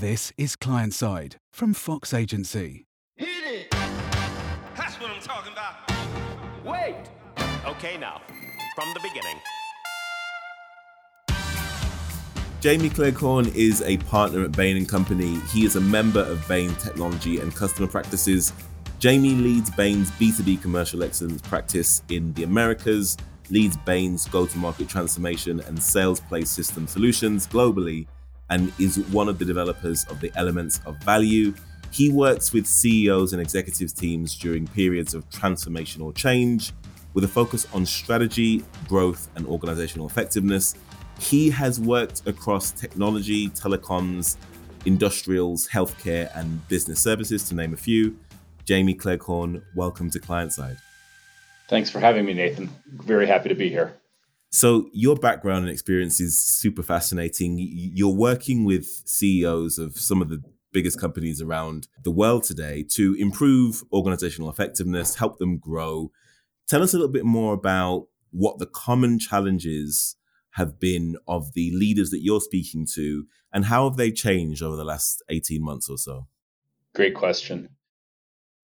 This is Client Side from Fox Agency. Hit it! That's what I'm talking about. Wait! Okay, now, from the beginning. Jamie Cleghorn is a partner at Bain & Company. He is a member of Bain Technology and Customer Practices. Jamie leads Bain's B2B commercial excellence practice in the Americas, leads Bain's go-to-market transformation and sales place system solutions globally, and is one of the developers of the elements of value. He works with CEOs and executive teams during periods of transformational change with a focus on strategy, growth, and organizational effectiveness. He has worked across technology, telecoms, industrials, healthcare, and business services, to name a few. Jamie Cleghorn, welcome to Client Side. Thanks for having me, Nathan. Very happy to be here. So, your background and experience is super fascinating. You're working with CEOs of some of the biggest companies around the world today to improve organizational effectiveness, help them grow. Tell us a little bit more about what the common challenges have been of the leaders that you're speaking to, and how have they changed over the last 18 months or so? Great question.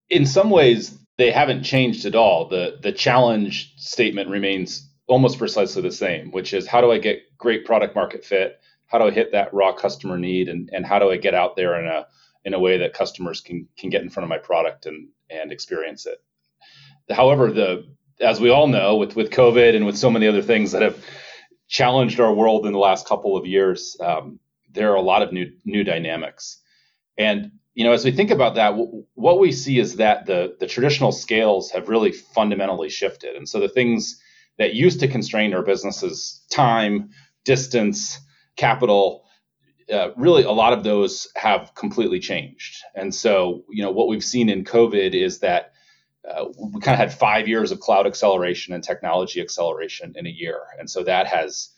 In some ways, they haven't changed at all. The the challenge statement remains almost precisely the same, which is how do I get great product market fit? How do I hit that raw customer need and, and how do I get out there in a in a way that customers can can get in front of my product and and experience it. However, the as we all know, with with COVID and with so many other things that have challenged our world in the last couple of years, um, there are a lot of new new dynamics. And you know, as we think about that, what we see is that the the traditional scales have really fundamentally shifted, and so the things that used to constrain our businesses, time, distance, capital, uh, really a lot of those have completely changed. And so, you know, what we've seen in COVID is that uh, we kind of had five years of cloud acceleration and technology acceleration in a year, and so that has,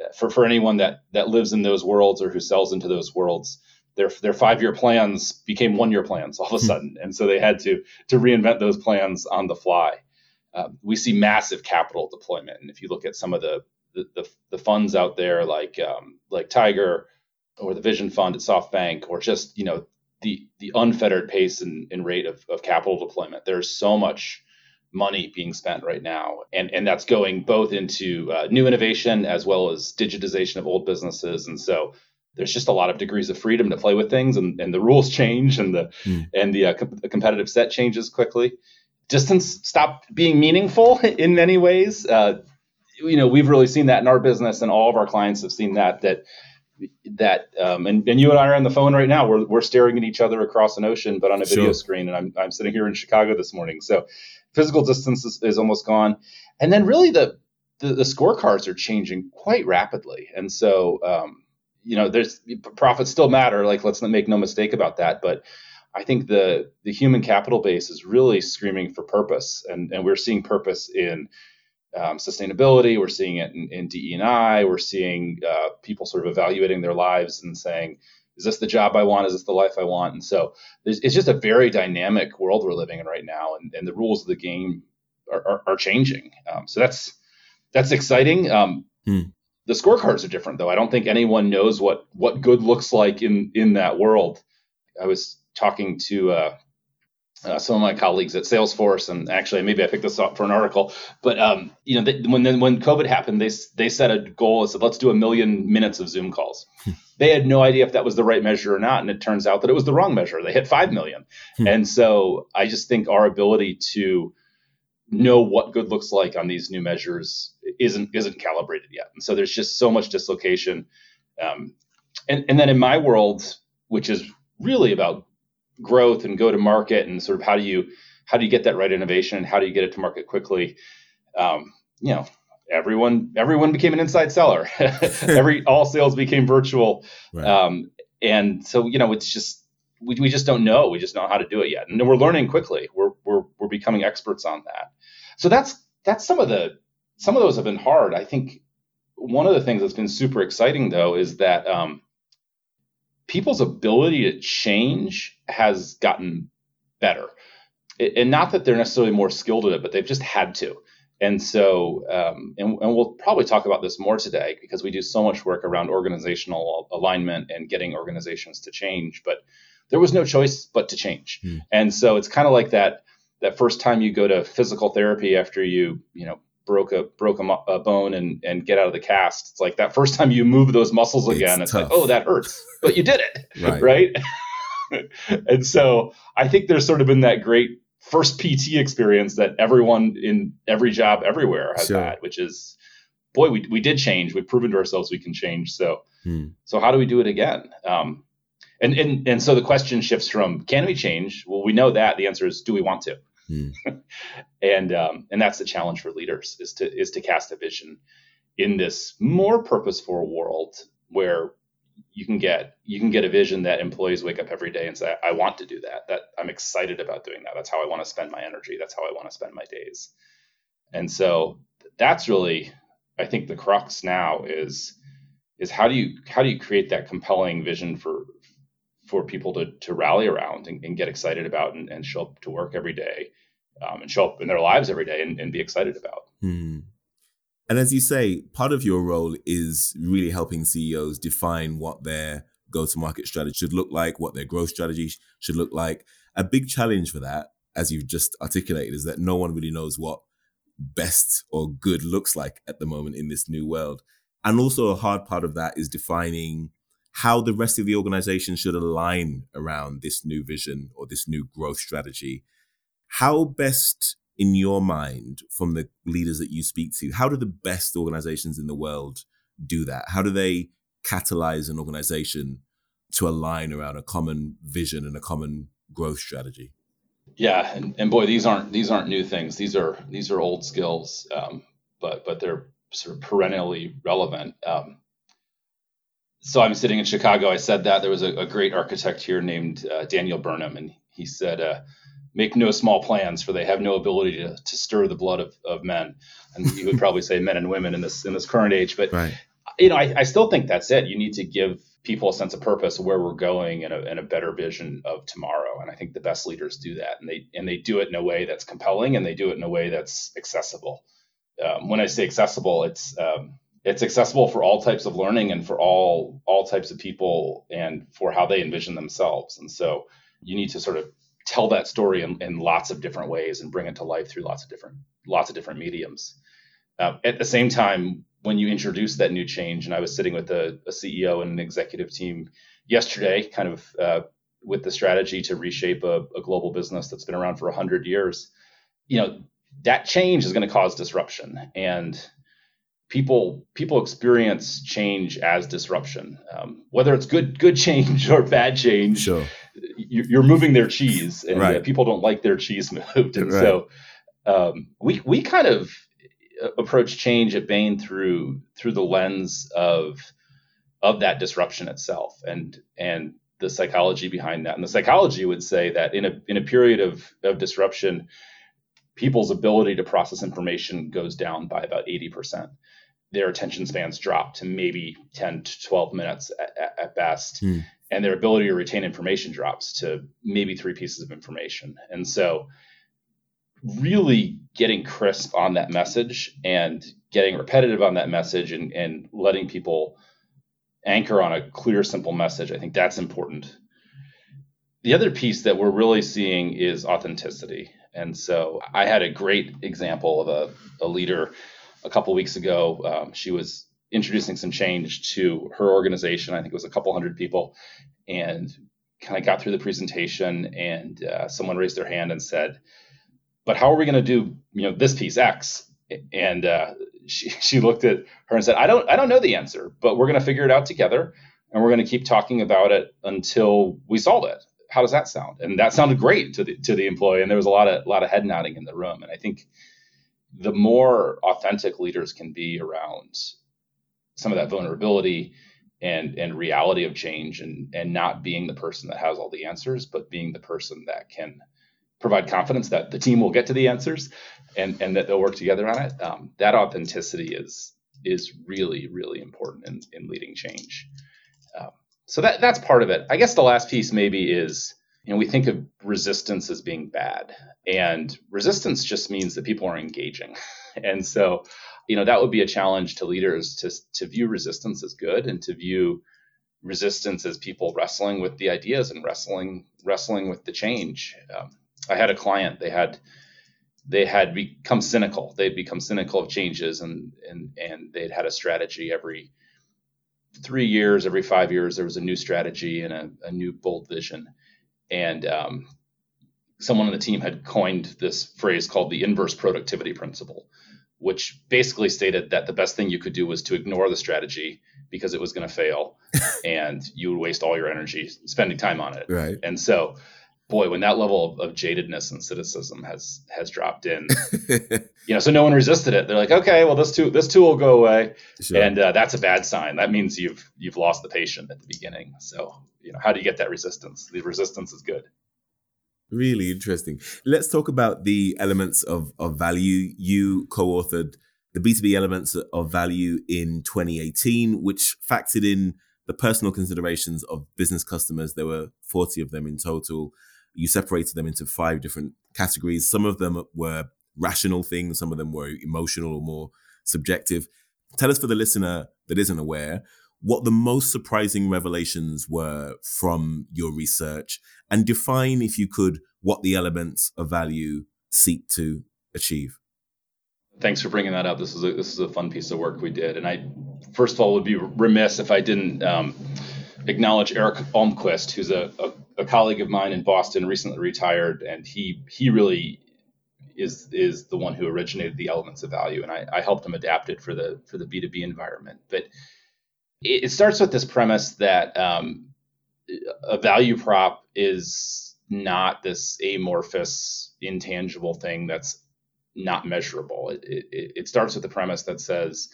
uh, for for anyone that that lives in those worlds or who sells into those worlds, their their five year plans became one year plans all of a hmm. sudden, and so they had to to reinvent those plans on the fly. Uh, we see massive capital deployment, and if you look at some of the the, the, the funds out there like um, like Tiger or the Vision Fund at SoftBank, or just you know the the unfettered pace and, and rate of, of capital deployment. There's so much money being spent right now, and and that's going both into uh, new innovation as well as digitization of old businesses, and so there's just a lot of degrees of freedom to play with things, and, and the rules change, and the mm. and the, uh, com- the competitive set changes quickly. Distance stopped being meaningful in many ways. Uh, you know, we've really seen that in our business, and all of our clients have seen that that that um, and, and you and I are on the phone right now. We're, we're staring at each other across an ocean, but on a video sure. screen. And I'm, I'm sitting here in Chicago this morning. So physical distance is, is almost gone. And then really the, the, the, scorecards are changing quite rapidly. And so, um, you know, there's profits still matter. Like, let's not make no mistake about that. But I think the, the human capital base is really screaming for purpose. And, and we're seeing purpose in um, sustainability. We're seeing it in, in DE&I. We're seeing uh, people sort of evaluating their lives and saying, is this the job I want? Is this the life I want? And so it's just a very dynamic world we're living in right now, and, and the rules of the game are, are, are changing. Um, so that's that's exciting. Um, hmm. The scorecards are different, though. I don't think anyone knows what what good looks like in in that world. I was talking to uh, uh, some of my colleagues at Salesforce, and actually maybe I picked this up for an article. But um, you know, they, when when COVID happened, they they set a goal and said, let's do a million minutes of Zoom calls. Hmm. they had no idea if that was the right measure or not, and it turns out that it was the wrong measure. They hit five million, hmm. and so I just think our ability to know what good looks like on these new measures isn't isn't calibrated yet, and so there's just so much dislocation. Um, and and then in my world, which is really about growth and go to market and sort of how do you how do you get that right innovation and how do you get it to market quickly? Um, you know everyone everyone became an inside seller. Every all sales became virtual. Right. um, and so you know it's just we, we just don't know. We just know how to do it yet. And we're learning quickly. We're, we're we're becoming experts on that. So that's that's some of the some of those have been hard. I think one of the things that's been super exciting though is that um, people's ability to change has gotten better. and not that they're necessarily more skilled at it, but they've just had to. And so, um, and, and we'll probably talk about this more today because we do so much work around organizational alignment and getting organizations to change. But there was no choice but to change. Hmm. And so it's kind of like that that first time you go to physical therapy after you you know broke a broke a, a, bone and and get out of the cast. It's like that first time you move those muscles again. It's, it's like oh that hurts, but you did it right. right? and so I think there's sort of been that great first PT experience that everyone in every job everywhere has sure. had, which is boy we we did change. We've proven to ourselves we can change. So hmm. so how do we do it again? Um, and and and so the question shifts from can we change? Well, we know that the answer is do we want to? Mm. and um, and that's the challenge for leaders is to is to cast a vision in this more purposeful world where you can get you can get a vision that employees wake up every day and say I want to do that. That I'm excited about doing that. That's how I want to spend my energy. That's how I want to spend my days. And so that's really I think the crux now is is how do you how do you create that compelling vision for for people to, to rally around and, and get excited about and, and, show up to work every day um, and show up in their lives every day and, and be excited about. Hmm. And as you say, part of your role is really helping CEOs define what their go to market strategy should look like, what their growth strategy should look like. A big challenge for that, as you've just articulated, is that no one really knows what best or good looks like at the moment in this new world. And also, a hard part of that is defining how the rest of the organization should align around this new vision or this new growth strategy. How best, in your mind, from the leaders that you speak to, how do the best organizations in the world do that? How do they catalyze an organization to align around a common vision and a common growth strategy? Yeah, and, and boy, these aren't these aren't new things. These are these are old skills, um, but but they're sort of perennially relevant. Um, so I'm sitting in Chicago. I said that there was a, a great architect here named uh, Daniel Burnham, and he said, uh, "Make no small plans, for they have no ability to, to stir the blood of, of men." And you would probably say men and women in this in this current age, but right. you know, I, I still think that's it. You need to give people a sense of purpose, where we're going, and a, and a better vision of tomorrow. And I think the best leaders do that, and they and they do it in a way that's compelling, and they do it in a way that's accessible. Um, when I say accessible, it's um, it's accessible for all types of learning and for all all types of people and for how they envision themselves. And so you need to sort of tell that story in, in lots of different ways and bring it to life through lots of different lots of different mediums. Uh, at the same time when you introduce that new change and i was sitting with a, a ceo and an executive team yesterday kind of uh, with the strategy to reshape a, a global business that's been around for 100 years you know that change is going to cause disruption. And people people experience change as disruption, um, whether it's good good change or bad change. Sure. You're moving their cheese, and right. people don't like their cheese moved, and right. so um, we we kind of uh, approach change at Bain through through the lens of of that disruption itself, and and the psychology behind that. And the psychology would say that in a in a period of of disruption, people's ability to process information goes down by about 80% their attention spans drop to maybe 10 to 12 minutes at, at best. Mm. And their ability to retain information drops to maybe three pieces of information. And so, really getting crisp on that message and getting repetitive on that message and, and letting people anchor on a clear, simple message, I think that's important. The other piece that we're really seeing is authenticity. And so I had a great example of a, a leader a couple weeks ago. Um, she was introducing some change to her organization. I think it was a couple hundred people, and kind of got through the presentation. And uh, someone raised their hand and said, "But how are we going to do, you know, this piece X?" And uh, she she looked at her and said, "I don't I don't know the answer, but we're going to figure it out together, and we're going to keep talking about it until we solve it." How does that sound? And that sounded great to the to the employee, and there was a lot of a lot of head nodding in the room. And I think the more authentic leaders can be around some of that vulnerability and and reality of change and and not being the person that has all the answers but being the person that can provide confidence that the team will get to the answers and and that they'll work together on it. Um, that authenticity is is really really important in, in leading change. Um, so that that's part of it. I guess the last piece maybe is you know, we think of resistance as being bad, and resistance just means that people are engaging. and so, you know, that would be a challenge to leaders to to view resistance as good and to view resistance as people wrestling with the ideas and wrestling wrestling with the change. Um, I had a client; they had they had become cynical. They'd become cynical of changes, and and and they'd had a strategy every three years, every five years, there was a new strategy and a, a new bold vision. And um, someone on the team had coined this phrase called the inverse productivity principle, which basically stated that the best thing you could do was to ignore the strategy because it was going to fail and you would waste all your energy spending time on it. Right. And so boy, when that level of, of, jadedness and cynicism has has dropped in, you know, so no one resisted it. They're like, okay, well, this tool this tool will go away, sure. and uh, that's a bad sign. That means you've you've lost the patient at the beginning. So, you know, how do you get that resistance? The resistance is good. Really interesting. Let's talk about the elements of of value. You co-authored the B2B elements of value in 2018, which factored in the personal considerations of business customers. There were 40 of them in total you separated them into five different categories. Some of them were rational things, some of them were emotional or more subjective. Tell us for the listener that isn't aware what the most surprising revelations were from your research and define, if you could, what the elements of value seek to achieve. Thanks for bringing that up. This is a, this is a fun piece of work we did, and I first of all would be remiss if I didn't um, acknowledge Eric Almquist, who's a, a a colleague of mine in Boston recently retired, and he he really is is the one who originated the elements of value, and I, I helped him adapt it for the for the B two B environment. But it, it, starts with this premise that um, a value prop is not this amorphous, intangible thing that's not measurable. It, it, it starts with the premise that says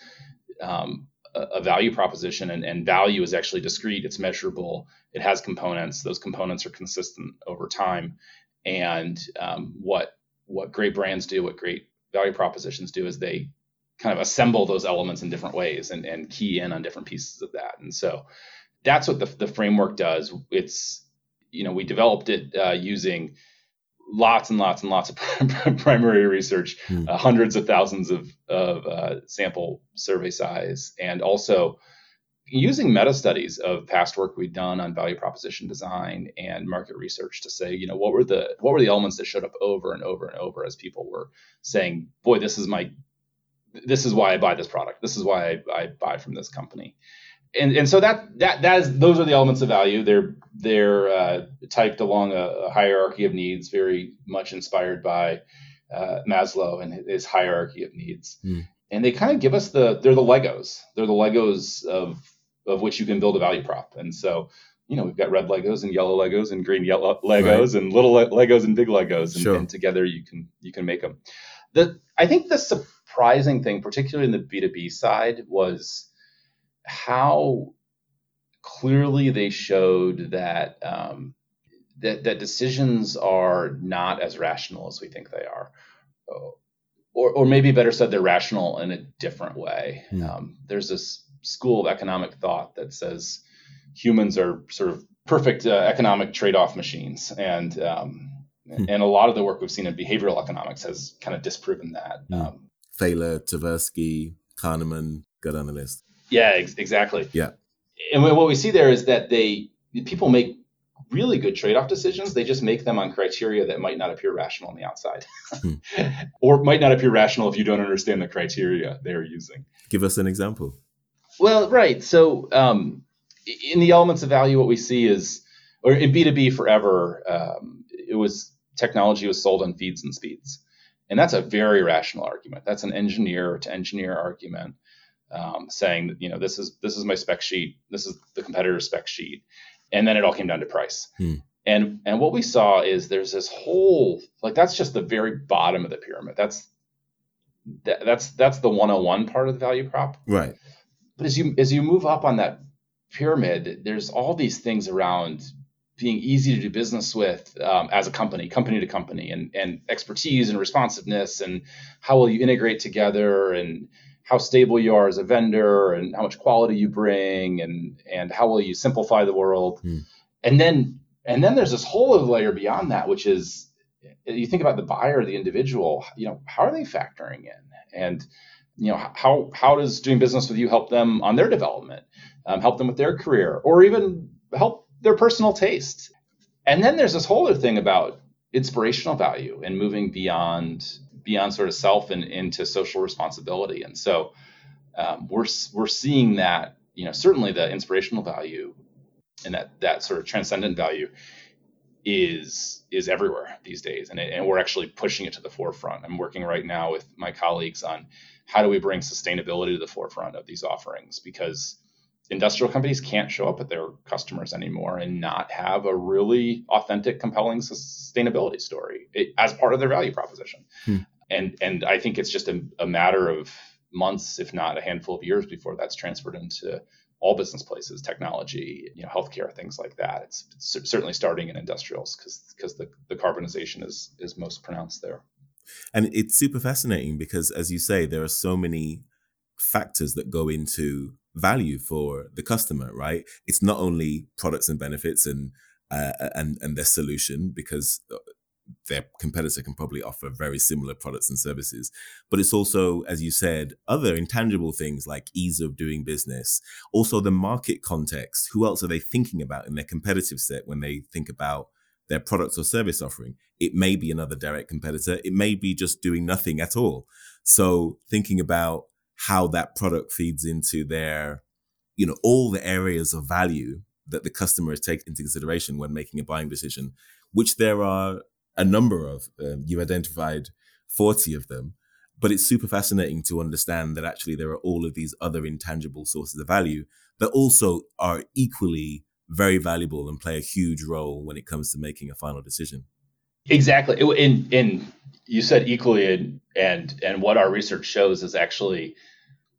um, a value proposition and, and value is actually discrete. It's measurable. It has components. Those components are consistent over time. And um, what what great brands do what great value propositions do is they kind of assemble those elements in different ways and, and key in on different pieces of that. And so that's what the, the framework does. It's you know we developed it uh, using lots and lots and lots of primary research, mm. uh, hundreds of thousands of, of uh, sample survey size, and also using meta studies of past work we'd done on value proposition design and market research to say, you know, what were the what were the elements that showed up over and over and over as people were saying, boy, this is my this is why I buy this product. This is why I, I buy from this company and and so that that that is those are the elements of value. They're they're uh, typed along a, a, hierarchy of needs, very much inspired by uh, Maslow and his hierarchy of needs. Mm. And they kind of give us the they're the Legos. They're the Legos of of which you can build a value prop. And so you know we've got red Legos and yellow Legos and green yellow Legos right. and little Legos and big Legos, and, sure. and together you can you can make them. The I think the surprising thing, particularly in the B two B side, was how clearly they showed that um, that that decisions are not as rational as we think they are, or or maybe better said, they're rational in a different way. Mm. Um, there's this school of economic thought that says humans are sort of perfect uh, economic trade-off machines, and um, mm. and a lot of the work we've seen in behavioral economics has kind of disproven that. Mm. Um, Thaler, Tversky, Kahneman, go down the list. Yeah, ex- exactly. Yeah. And what we see there is that they people make really good trade-off decisions. They just make them on criteria that might not appear rational on the outside, hmm. or might not appear rational if you don't understand the criteria they're using. Give us an example. Well, right. So um, in the elements of value, what we see is, or in B two B forever, um, it was technology was sold on feeds and speeds, and that's a very rational argument. That's an engineer to engineer argument um, saying that you know this is this is my spec sheet, this is the competitor spec sheet, and then it all came down to price. Hmm. And and what we saw is there's this whole like that's just the very bottom of the pyramid. That's that, that's that's the 101 part of the value prop. Right. But as you as you move up on that pyramid, there's all these things around being easy to do business with um, as a company, company to company, and and expertise and responsiveness, and how will you integrate together, and how stable you are as a vendor and how much quality you bring and and how will you simplify the world mm. and then and then there's this whole other layer beyond that which is you think about the buyer the individual you know how are they factoring in and you know how how does doing business with you help them on their development, um, help them with their career, or even help their personal taste. And then there's this whole other thing about inspirational value and moving beyond beyond sort of self and into social responsibility. And so um, we're we're seeing that you know certainly the inspirational value and that that sort of transcendent value is is everywhere these days and, it, and we're actually pushing it to the forefront i'm working right now with my colleagues on how do we bring sustainability to the forefront of these offerings because industrial companies can't show up at their customers anymore and not have a really authentic compelling sustainability story as part of their value proposition hmm. And and i think it's just a, a matter of months if not a handful of years before that's transferred into all business places, technology, you know, healthcare, things like that. It's, it's certainly starting in industrials because because the, the carbonization is is most pronounced there. And it's super fascinating because, as you say, there are so many factors that go into value for the customer. Right? It's not only products and benefits and uh, and and their solution because uh, their competitor can probably offer very similar products and services. But it's also, as you said, other intangible things like ease of doing business, also the market context. Who else are they thinking about in their competitive set when they think about their products or service offering? It may be another direct competitor. It may be just doing nothing at all. So thinking about how that product feeds into their, you know, all the areas of value that the customer is taking into consideration when making a buying decision, which there are a number of. Um, you identified 40 of them. But it's super fascinating to understand that actually there are all of these other intangible sources of value that also are equally very valuable and play a huge role when it comes to making a final decision. Exactly. In in you said equally and and and what our research shows is actually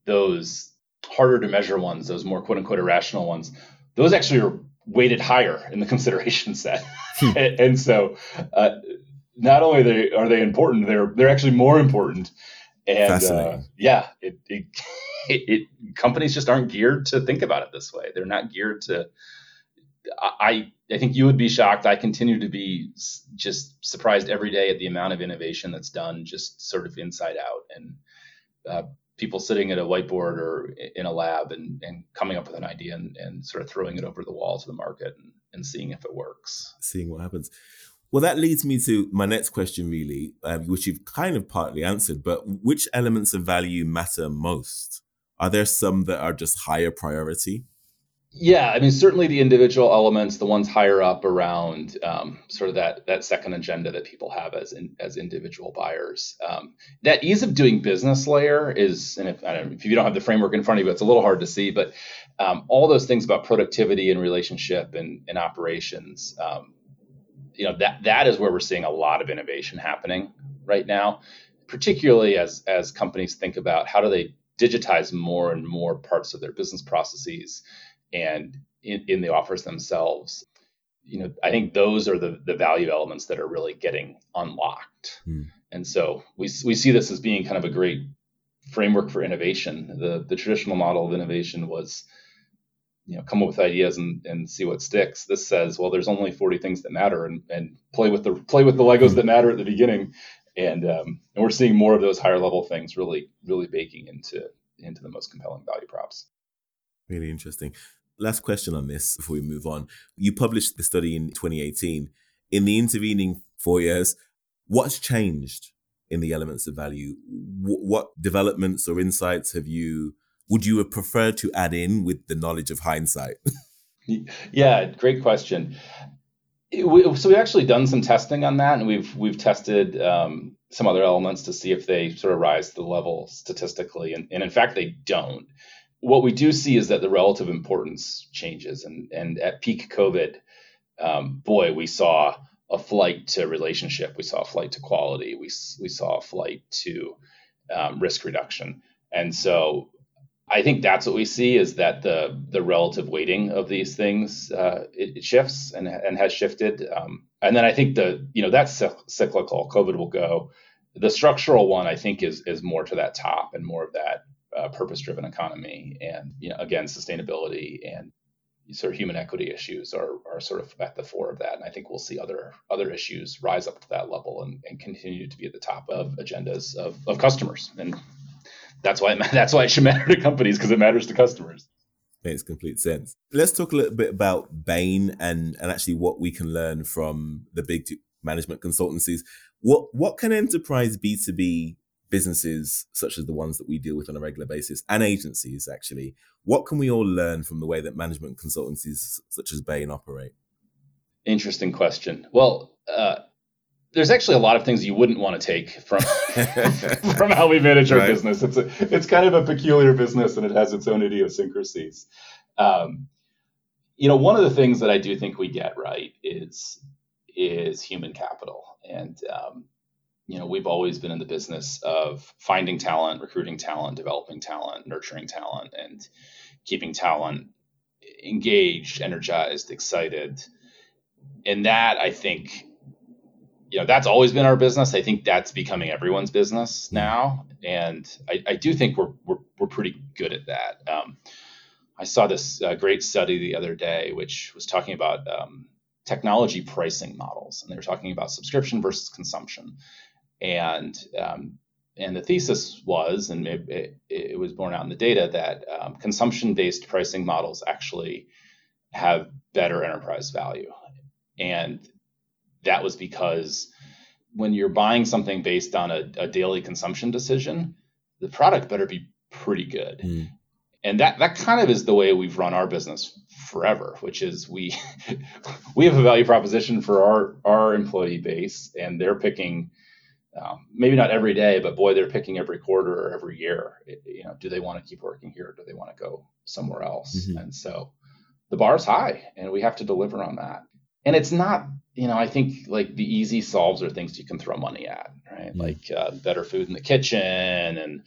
those harder to measure ones, those more quote unquote irrational ones, those actually are weighted higher in the consideration set. Hmm. and, and, so uh, not only are they, are they important, they're they're actually more important. And uh, yeah, it, it, it, it, companies just aren't geared to think about it this way. They're not geared to. I I think you would be shocked. I continue to be just surprised every day at the amount of innovation that's done, just sort of inside out, and uh, people sitting at a whiteboard or in a lab and, and coming up with an idea and, and sort of throwing it over the wall to the market and, and seeing if it works. Seeing what happens. Well, that leads me to my next question, really, uh, which you've kind of partly answered, but which elements of value matter most? Are there some that are just higher priority? Yeah, I mean, certainly the individual elements, the ones higher up around um, sort of that that second agenda that people have as in, as individual buyers. Um, that ease of doing business layer is, and if, if, you don't have the framework in front of you, it's a little hard to see, but um, all those things about productivity and relationship and, and operations, um, you know, that that is where we're seeing a lot of innovation happening right now, particularly as as companies think about how do they digitize more and more parts of their business processes and in, in the offers themselves you know i think those are the the value elements that are really getting unlocked. Mm. and so we, we see this as being kind of a great framework for innovation. The the traditional model of innovation was you know come up with ideas and, and see what sticks. This says well there's only 40 things that matter and, and play with the play with the legos that matter at the beginning. And um, and we're seeing more of those higher level things really really baking into into the most compelling value props. Really interesting Last question on this before we move on. You published the study in 2018. In the intervening four years, what's changed in the elements of value? W- what developments or insights have you, would you have preferred to add in with the knowledge of hindsight? yeah, great question. We, so we've actually done some testing on that, and we've we've tested um, some other elements to see if they sort of rise to the level statistically, and, and in fact they don't what we do see is that the relative importance changes. And, and at peak COVID, um, boy, we saw a flight to relationship. We saw a flight to quality. We, we saw a flight to um, risk reduction. And so I think that's what we see is that the the relative weighting of these things uh, it, it, shifts and, and has shifted. Um, and then I think the you know that's cyclical. COVID will go. The structural one I think is is more to that top and more of that uh, purpose-driven economy, and you know, again, sustainability and sort of human equity issues are, are sort of at the fore of that. And I think we'll see other other issues rise up to that level and, and continue to be at the top of agendas of, of customers and that's why it, that's why it should matter to companies because it matters to customers. Makes complete sense. Let's talk a little bit about Bain and and actually what we can learn from the big management consultancies. What what can enterprise B two B businesses such as the ones that we deal with on a regular basis and agencies actually what can we all learn from the way that management consultancies such as bain operate? Interesting question. Well uh, there's actually a lot of things you wouldn't want to take from from how we manage our right. business. It's a, it's kind of a peculiar business and it has its own idiosyncrasies. Um, you know one of the things that i do think we get right is is human capital. And um, you know, we've always been in the business of finding talent, recruiting talent, developing talent, nurturing talent, and keeping talent engaged, energized, excited. And that I think, you know, that's always been our business. I think that's becoming everyone's business now. And I, I do think we're, we're, we're pretty good at that. Um, I saw this uh, great study the other day, which was talking about um, technology pricing models. And they were talking about subscription versus consumption and um, and the thesis was, and it, it, it, was borne out in the data that um, consumption-based pricing models actually have better enterprise value, and that was because when you're buying something based on a, a daily consumption decision, the product better be pretty good. Mm. And that that kind of is the way we've run our business forever, which is we we have a value proposition for our our employee base, and they're picking um, maybe not every day, but boy, they're picking every quarter or every year. It, you know, do they want to keep working here? Or do they want to go somewhere else? Mm-hmm. And so the bar is high, and we have to deliver on that. And it's not, you know, I think like the easy solves are things you can throw money at, right? Mm-hmm. Like uh, better food in the kitchen, and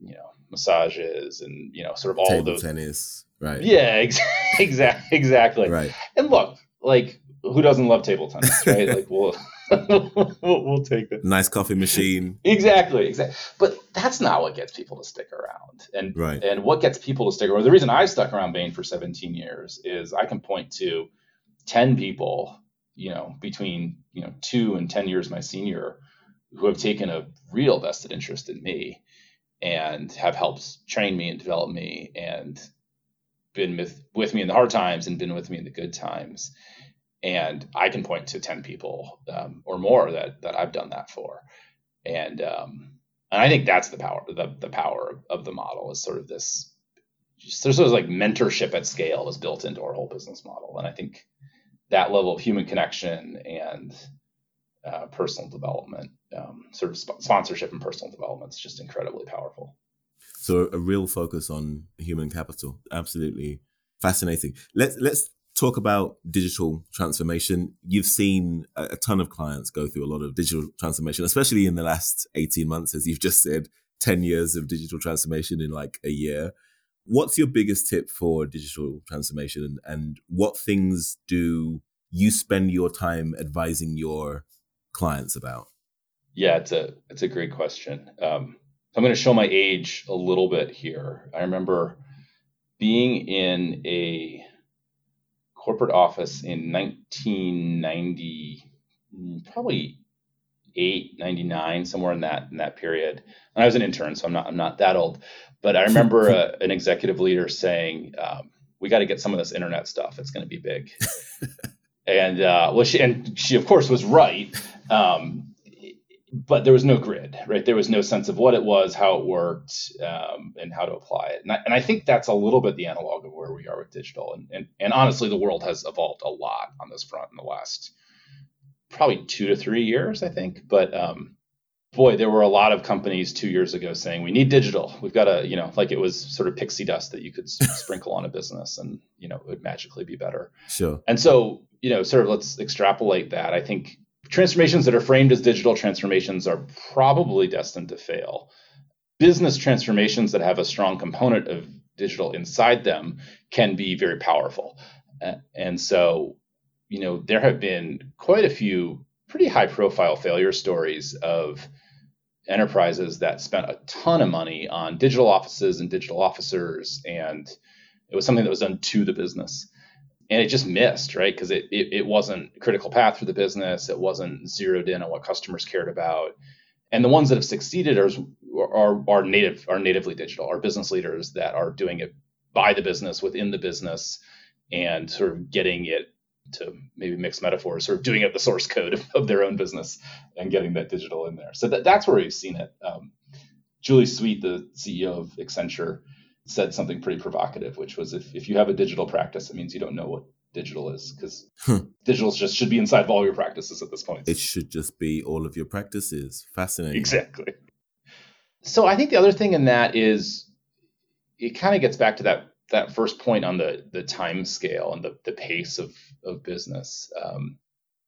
you know, massages, and you know, sort of all Table of those. tennis, right? Yeah, ex- exactly, exactly. Right. And look, like who doesn't love table tennis, right? like, well. we'll, we'll, take it. Nice coffee machine. exactly, exactly. But that's not what gets people to stick around. And right. and what gets people to stick around. The reason I stuck around Bain for 17 years is I can point to 10 people, you know, between you know two and 10 years my senior, who have taken a real vested interest in me, and have helped train me and develop me, and been with, with me in the hard times and been with me in the good times and I can point to ten people um, or more that that I've done that for, and um, and I think that's the power the the power of, the model is sort of this. Just, there's sort of like mentorship at scale is built into our whole business model, and I think that level of human connection and uh, personal development, um, sort of sp- sponsorship and personal development, is just incredibly powerful. So a real focus on human capital, absolutely fascinating. Let's let's talk about digital transformation. You've seen a, ton of clients go through a lot of digital transformation, especially in the last 18 months, as you've just said, 10 years of digital transformation in like a year. What's your biggest tip for digital transformation and what things do you spend your time advising your clients about? Yeah, it's a it's a great question. Um, I'm going to show my age a little bit here. I remember being in a corporate office in 1990, probably eight, 99, somewhere in that in that period. And I was an intern, so I'm not I'm not that old. But I remember a, an executive leader saying, um, "We got to get some of this internet stuff. It's going to be big." and uh, well, she and she of course was right. Um, but there was no grid, right? There was no sense of what it was, how it worked, um, and how to apply it. And I, and I, think that's a little bit the analog of where we are with digital. And, and, and honestly, the world has evolved a lot on this front in the last probably two to three years, I think. But um, boy, there were a lot of companies two years ago saying we need digital. We've got to, you know, like it was sort of pixie dust that you could sprinkle on a business, and you know, it would magically be better. Sure. And so, you know, sort of let's extrapolate that. I think transformations that are framed as digital transformations are probably destined to fail. Business transformations that have a strong component of digital inside them can be very powerful. And so, you know, there have been quite a few pretty high profile failure stories of enterprises that spent a ton of money on digital offices and digital officers. And it was something that was done to the business and it just missed, right? Because it, it, it wasn't critical path for the business. It wasn't zeroed in on what customers cared about. And the ones that have succeeded are, are are native are natively digital, are business leaders that are doing it by the business within the business and sort of getting it to maybe mix metaphors, sort of doing it the source code of, of their own business and getting that digital in there. So that, that's where we've seen it. Um, Julie Sweet, the CEO of Accenture, said something pretty provocative, which was if, if you have a digital practice, it means you don't know what digital is because digital just should be inside of all your practices at this point. It should just be all of your practices. Fascinating. Exactly. So I think the other thing in that is it kind of gets back to that that first point on the the time scale and the, the pace of of business. Um,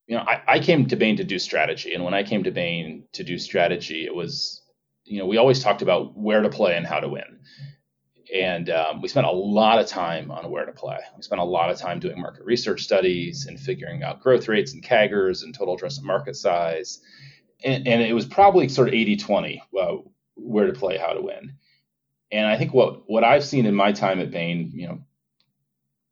you know, I, I came to Bain to do strategy, and when I came to Bain to do strategy, it was, you know, we always talked about where to play and how to win, and um, we spent a lot of time on where to play. We spent a lot of time doing market research studies and figuring out growth rates and CAGRs and total addressable market size, and, and it was probably sort of 80-20 uh, where to play, how to win. And I think what what I've seen in my time at Bain, you know,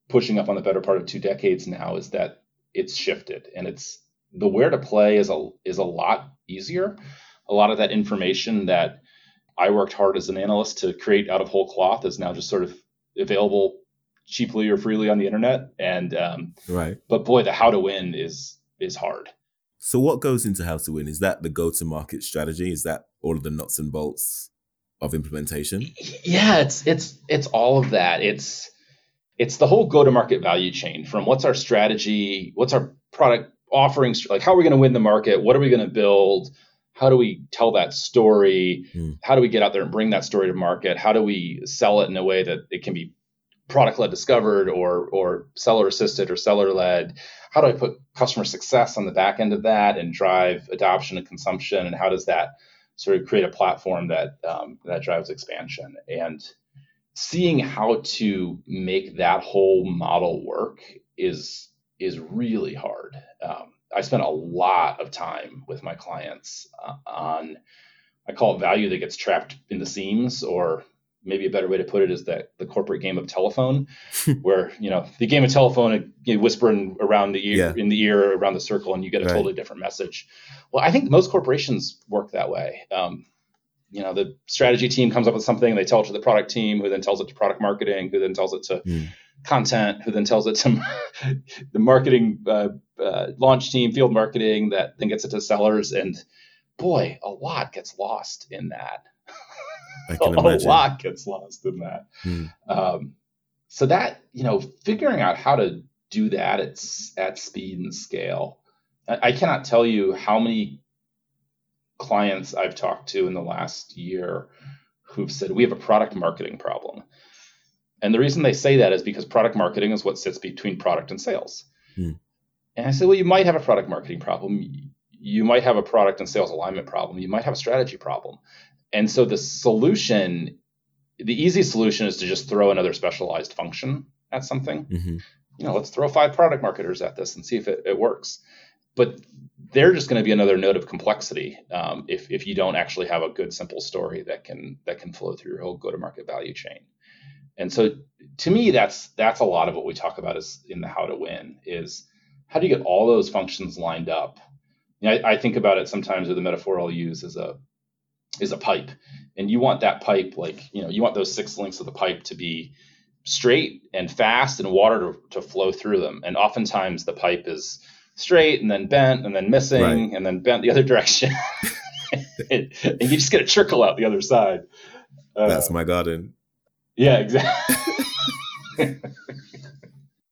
pushing up on the better part of two decades now, is that it's shifted and it's the where to play is a is a lot easier. A lot of that information that I worked hard as an analyst to create out of whole cloth is now just sort of available cheaply or freely on the internet. And um, right, but boy, the how to win is is hard. So what goes into how to win? Is that the go to market strategy? Is that all of the nuts and bolts of implementation? Yeah, it's it's it's all of that. It's it's the whole go to market value chain from what's our strategy, what's our product offerings, like how are we going to win the market, what are we going to build, how do we tell that story, mm. how do we get out there and bring that story to market, how do we sell it in a way that it can be product led discovered or or seller assisted or seller led how do i put customer success on the back end of that and drive adoption and consumption? And how does that sort of create a platform that um, that drives expansion? And seeing how to make that whole model work is is really hard. Um, I spent a lot of time with my clients uh, on I call it value that gets trapped in the seams or maybe a better way to put it is that the corporate game of telephone, where you know the game of telephone, you whispering around the ear, yeah. in the ear, around the circle, and you get a right. totally different message. Well, I think most corporations work that way. Um, you know, the strategy team comes up with something, they tell it to the product team, who then tells it to product marketing, who then tells it to mm. Content, who then tells it to the marketing uh, uh, launch team, field marketing, that then gets it to sellers, and boy, a lot gets lost in that. I can imagine. A lot gets lost in that. Hmm. Um, so that you know, figuring out how to do that at at speed and scale. I, I cannot tell you how many clients I've talked to in the last year who've said we have a product marketing problem. And the reason they say that is because product marketing is what sits between product and sales. Hmm. And I said, well, you might have a product marketing problem. You might have a product and sales alignment problem. You might have a strategy problem. And so the solution, the easy solution is to just throw another specialized function at something. Mm-hmm. You know, let's throw five product marketers at this and see if it, it works. But they're just going to be another node of complexity um, if, if you don't actually have a good simple story that can that can flow through your whole go to market value chain. And so to me, that's that's a lot of what we talk about is in the how to win is how do you get all those functions lined up? You know, I, I think about it sometimes with the metaphor I'll use as a is a pipe. And you want that pipe like you know you want those six links of the pipe to be straight and fast and water to, to flow through them. And oftentimes the pipe is straight and then bent and then missing right. and then bent the other direction. And, and, you just get a trickle out the other side. Uh, that's my garden yeah exactly.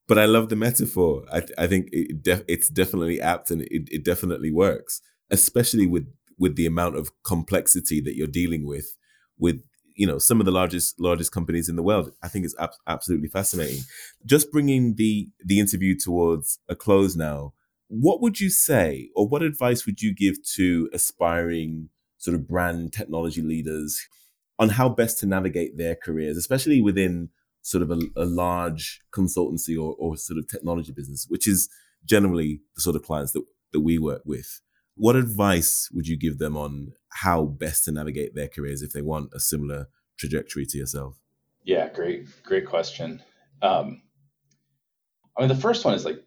But i love the metaphor. I, I think it def- it's definitely apt and it, it definitely works especially with with the amount of complexity that you're dealing with with you know some of the largest largest companies in the world. I think it's ab- absolutely fascinating. Just bringing the the interview towards a close now what would you say or what advice would you give to aspiring sort of brand technology leaders on how best to navigate their careers especially within sort of a, a large consultancy or, or sort of technology business which is generally the sort of clients that, that we work with what advice would you give them on how best to navigate their careers if they want a similar trajectory to yourself? Yeah, great, great question. Um, I mean, the first one is like,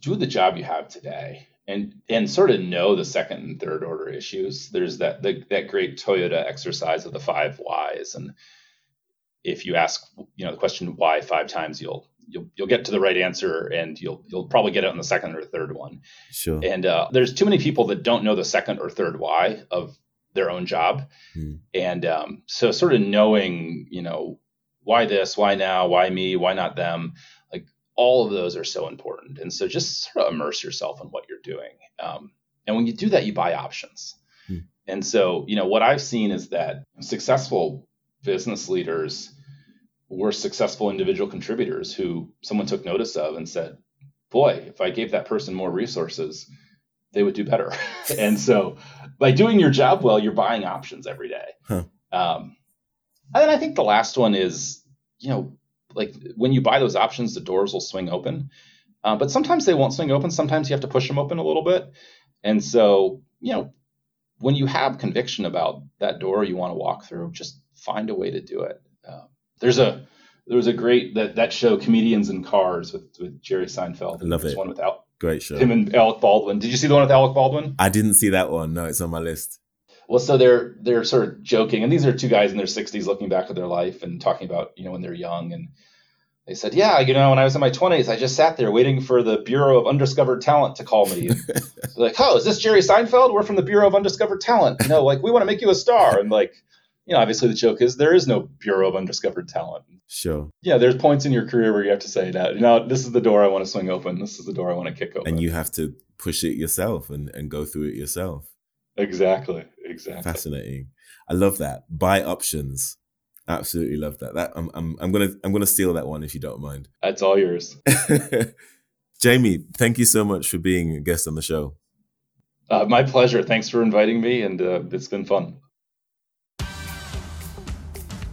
do the job you have today. And and sort of know the second and third order issues. There's that the, that great Toyota exercise of the five whys, and if you ask you know the question why five times, you'll you'll you'll get to the right answer, and you'll you'll probably get it on the second or third one. Sure. And uh, there's too many people that don't know the second or third why of their own job, Hmm. and um, so sort of knowing you know why this, why now, why me, why not them, all of those are so important. And so just sort of immerse yourself in what you're doing. Um, and when you do that, you buy options. Hmm. And so, you know, what I've seen is that successful business leaders were successful individual contributors who someone took notice of and said, boy, if I gave that person more resources, they would do better. and so by doing your job well, you're buying options every day. Huh. Um, and then I think the last one is, you know, like when you buy those options, the doors will swing open. Uh, but sometimes they won't swing open. Sometimes you have to push them open a little bit. And so, you know, when you have conviction about that door you want to walk through, just find a way to do it. Um, there's a there was a great that that show comedians in cars with with Jerry Seinfeld. I love There's it. One with Al, Great show. him and Alec Baldwin. Did you see the one with Alec Baldwin? I didn't see that one. No, it's on my list. Well, so they're they're sort of joking, and these are two guys in their 60s looking back at their life and talking about you know when they're young, and they said, yeah, you know, when I was in my 20s, I just sat there waiting for the Bureau of Undiscovered Talent to call me. And like, oh, is this Jerry Seinfeld? We're from the Bureau of Undiscovered Talent. You know, like we want to make you a star, and like, you know, obviously the joke is there is no Bureau of Undiscovered Talent. Sure. Yeah, there's points in your career where you have to say that, you know, this is the door I want to swing open. This is the door I want to kick open. And you have to push it yourself and, and go through it yourself. exactly, exactly. Fascinating. I love that. Buy options. Absolutely love that. That I'm I'm I'm gonna I'm gonna steal that one if you don't mind. That's all yours. Jamie, thank you so much for being a guest on the show. Uh, my pleasure. Thanks for inviting me, and uh, it's been fun.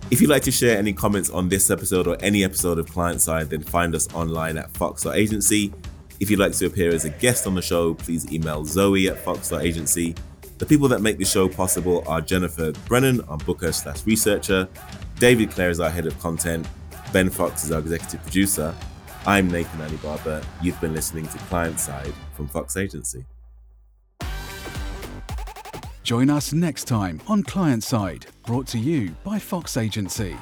If you'd like to share any comments on this episode or any episode of Client Side, then find us online at fox.agency. If you'd like to appear as a guest on the show, please email Zoe at fox.agency. The people that make the show possible are Jennifer Brennan, our booker slash researcher, David Clare is our head of content, Ben Fox is our executive producer. I'm Nathan Barber. You've been listening to Client Side from Fox Agency. Join us next time on Client Side, brought to you by Fox Agency.